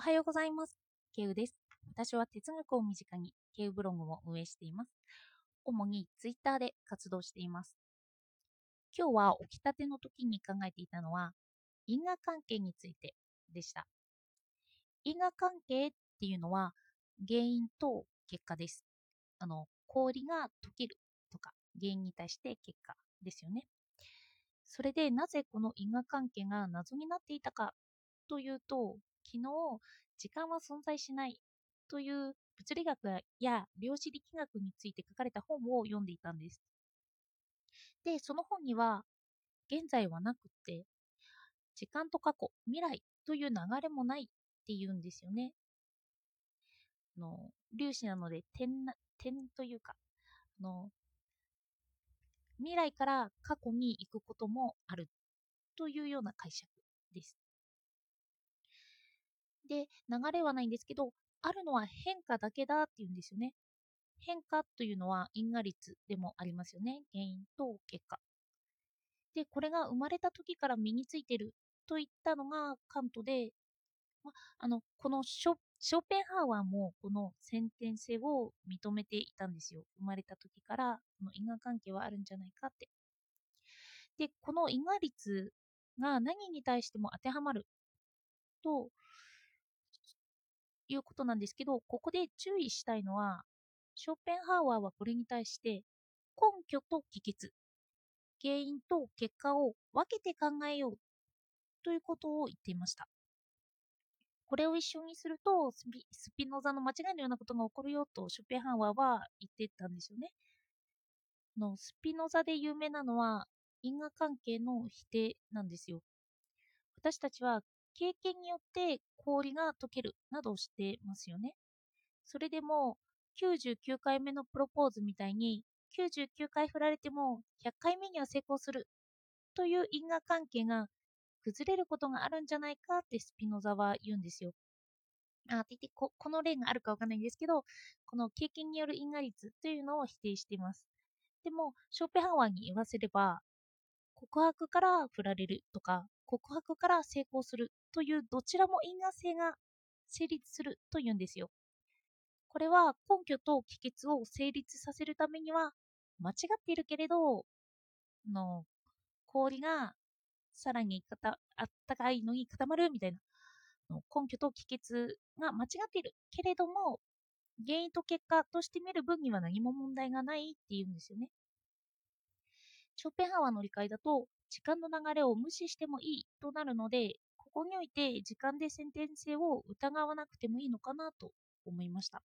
おはようございます。ケウです。私は哲学を身近にケウブログを運営しています。主にツイッターで活動しています。今日は起きたての時に考えていたのは因果関係についてでした。因果関係っていうのは原因と結果です。あの、氷が溶けるとか原因に対して結果ですよね。それでなぜこの因果関係が謎になっていたかというと、昨日、時間は存在しないという物理学や量子力学について書かれた本を読んでいたんです。で、その本には、現在はなくって、時間と過去、未来という流れもないっていうんですよね。あの粒子なので点な、点というか、あの未来から過去に行くこともあるというような解釈です。で、流れはないんですけど、あるのは変化だけだっていうんですよね。変化というのは因果率でもありますよね。原因と結果。で、これが生まれた時から身についてるといったのがカントで、ま、あの、このショショーペンハーワーもこの先天性を認めていたんですよ。生まれた時からこの因果関係はあるんじゃないかって。で、この因果率が何に対しても当てはまるということなんですけど、ここで注意したいのは、ショーペンハーワーはこれに対して根拠と帰結、原因と結果を分けて考えようということを言っていました。これを一緒にするとスピ、スピノザの間違いのようなことが起こるよとショペンハワーは言ってたんですよね。のスピノザで有名なのは因果関係の否定なんですよ。私たちは経験によって氷が溶けるなどをしてますよね。それでも99回目のプロポーズみたいに99回振られても100回目には成功するという因果関係が崩れることがあるんじゃないかってスピノザは言うんですよ。あって言ってこ、この例があるかわかんないんですけど、この経験による因果率というのを否定しています。でも、ショーペハワーに言わせれば、告白から振られるとか、告白から成功するというどちらも因果性が成立するというんですよ。これは根拠と帰結を成立させるためには間違っているけれど、の氷がさらにあったかいのに固まるみたいな根拠と帰結が間違っているけれども原因と結果として見る分には何も問題がないっていうんですよね。ショーペンハワーの理解だと時間の流れを無視してもいいとなるのでここにおいて時間で先天性を疑わなくてもいいのかなと思いました。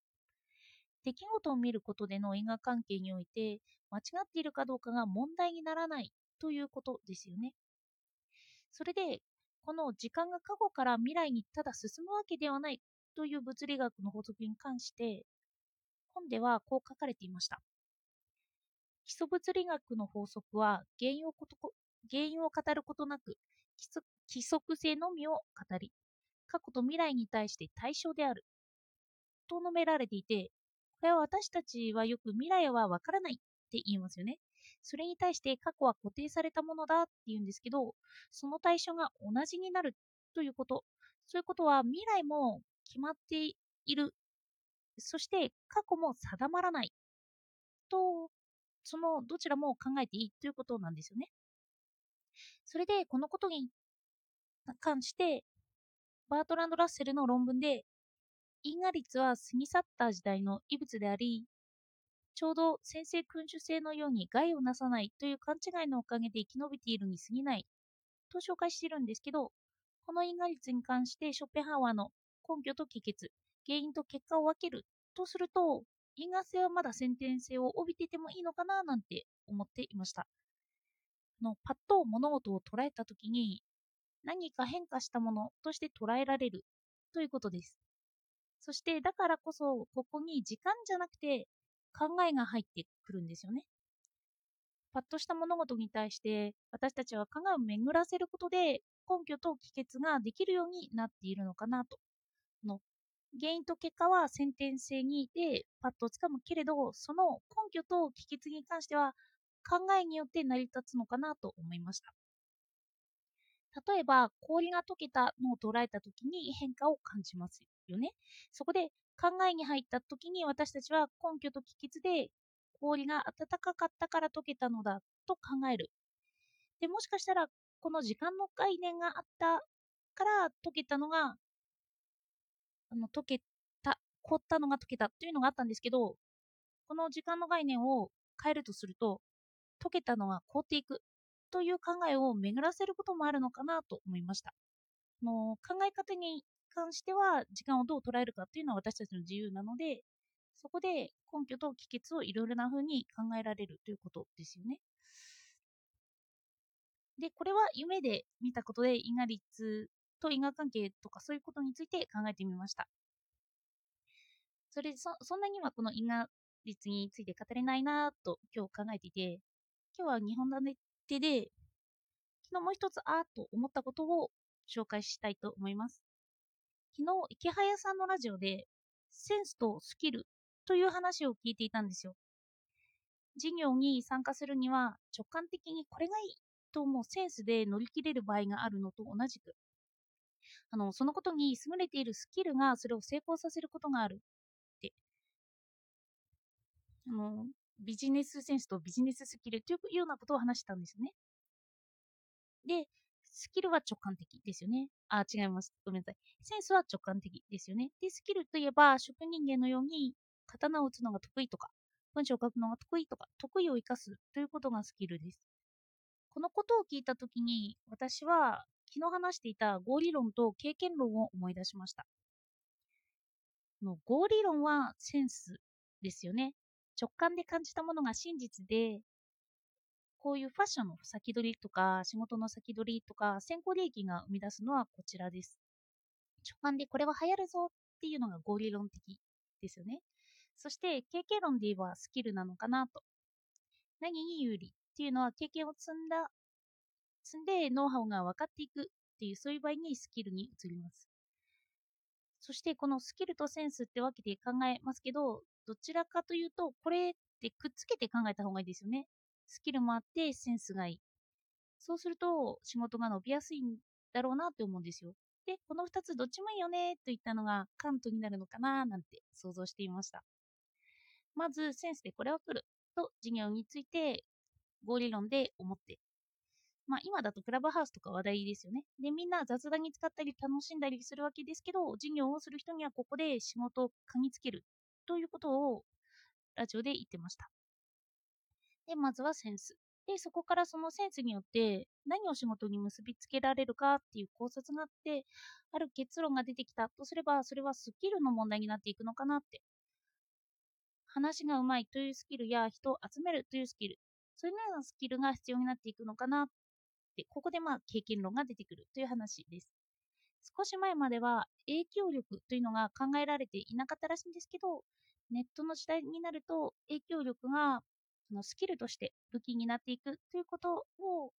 出来事を見ることでの因果関係において間違っているかどうかが問題にならないということですよね。それで、この時間が過去から未来にただ進むわけではないという物理学の法則に関して、本ではこう書かれていました。基礎物理学の法則は原因を原因を語ることなく規則性のみを語り、過去と未来に対して対象である。と述べられていて、これは私たちはよく未来はわからないって言いますよね。それに対して過去は固定されたものだって言うんですけど、その対象が同じになるということ。そういうことは未来も決まっている。そして過去も定まらない。と、そのどちらも考えていいということなんですよね。それでこのことに関して、バートランド・ラッセルの論文で、因果率は過ぎ去った時代の異物であり、ちょうど先制君主制のように害をなさないという勘違いのおかげで生き延びているに過ぎないと紹介しているんですけど、この因果率に関してショッペンハワーの根拠と帰結、原因と結果を分けるとすると、因果性はまだ先天性を帯びていてもいいのかななんて思っていました。のパッと物事を捉えたときに何か変化したものとして捉えられるということです。そしてだからこそここに時間じゃなくて考えが入ってくるんですよね。パッとした物事に対して私たちは考えを巡らせることで根拠と帰結ができるようになっているのかなと。の原因と結果は先天性にでパッとつかむけれどその根拠と帰結に関しては考えによって成り立つのかなと思いました。例えば氷が溶けたのを捉えた時に変化を感じますよね。そこで考えに入った時に私たちは根拠と帰結で氷が暖かかったから溶けたのだと考える。でもしかしたらこの時間の概念があったから溶けたのがあの溶けた凍ったのが溶けたというのがあったんですけどこの時間の概念を変えるとすると溶けたのが凍っていくという考えを巡らせることもあるのかなと思いました。の考え方に関しては時間をどう捉えるかというのは私たちの自由なのでそこで根拠と帰結をいろいろな風に考えられるということですよね。で、これは夢で見たことで因果率と因果関係とかそういうことについて考えてみました。それそそんなにはこの因果率について語れないなと今日考えていて、今日は日本種手で、昨日もう一つあーと思ったことを紹介したいと思います。昨日、池早さんのラジオで、センスとスキルという話を聞いていたんですよ。事業に参加するには直感的にこれがいいと思うセンスで乗り切れる場合があるのと同じく、あのそのことに優れているスキルがそれを成功させることがあるってあのビジネスセンスとビジネススキルというようなことを話したんですよね。で、スキルは直感的ですよね。あ、違います。ごめんなさい。センスは直感的ですよね。で、スキルといえば、職人間のように刀を打つのが得意とか、文章を書くのが得意とか、得意を生かすということがスキルです。このことを聞いたときに、私は昨日話していた合理論と経験論を思い出しました。の合理論はセンスですよね。直感で感じたものが真実で、こういうファッションの先取りとか、仕事の先取りとか、先行利益が生み出すのはこちらです。直感でこれは流行るぞっていうのが合理論的ですよね。そして経験論で言えばスキルなのかなと。何に有利っていうのは経験を積んだ、積んでノウハウが分かっていくっていうそういう場合にスキルに移ります。そしてこのスキルとセンスって分けて考えますけど、どちらかというと、これってくっつけて考えた方がいいですよね。スキルもあってセンスがいい。そうすると仕事が伸びやすいんだろうなって思うんですよ。で、この2つどっちもいいよねといったのがカントになるのかななんて想像していました。まずセンスでこれは来ると事業について合理論で思って。まあ今だとクラブハウスとか話題ですよね。で、みんな雑談に使ったり楽しんだりするわけですけど、事業をする人にはここで仕事を嗅ぎつけるということをラジオで言ってました。で、まずはセンス。で、そこからそのセンスによって何を仕事に結びつけられるかっていう考察があって、ある結論が出てきたとすれば、それはスキルの問題になっていくのかなって。話がうまいというスキルや人を集めるというスキル、そういうようなスキルが必要になっていくのかなって、ここでまあ経験論が出てくるという話です。少し前までは影響力というのが考えられていなかったらしいんですけど、ネットの時代になると影響力がそのスキルとして武器になっていくということを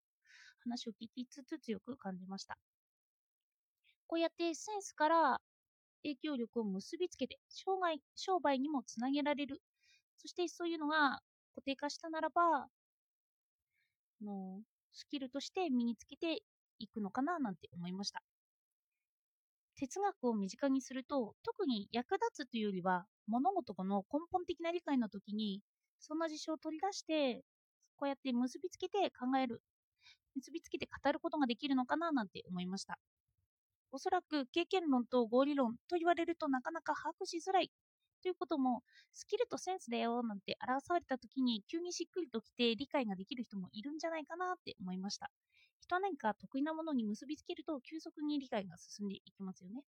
話を聞きつつ強く感じました。こうやってセンスから影響力を結びつけて商売商売にもつなげられる。そしてそういうのが固定化したならば、のスキルとして身につけていくのかななんて思いました。哲学を身近にすると特に役立つというよりは物事の根本的な理解の時にそんな事象を取り出してこうやって結びつけて考える結びつけて語ることができるのかななんて思いました。おそらく経験論と合理論と言われるとなかなか把握しづらいということもスキルとセンスだよなんて表された時に急にしっくりときて理解ができる人もいるんじゃないかなって思いました人は何か得意なものに結びつけると急速に理解が進んでいきますよね。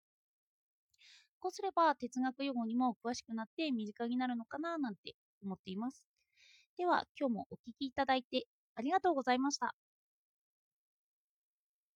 こうすれば哲学用語にも詳しくなって身近になるのかななんて思っています。では今日もお聴きいただいてありがとうございました。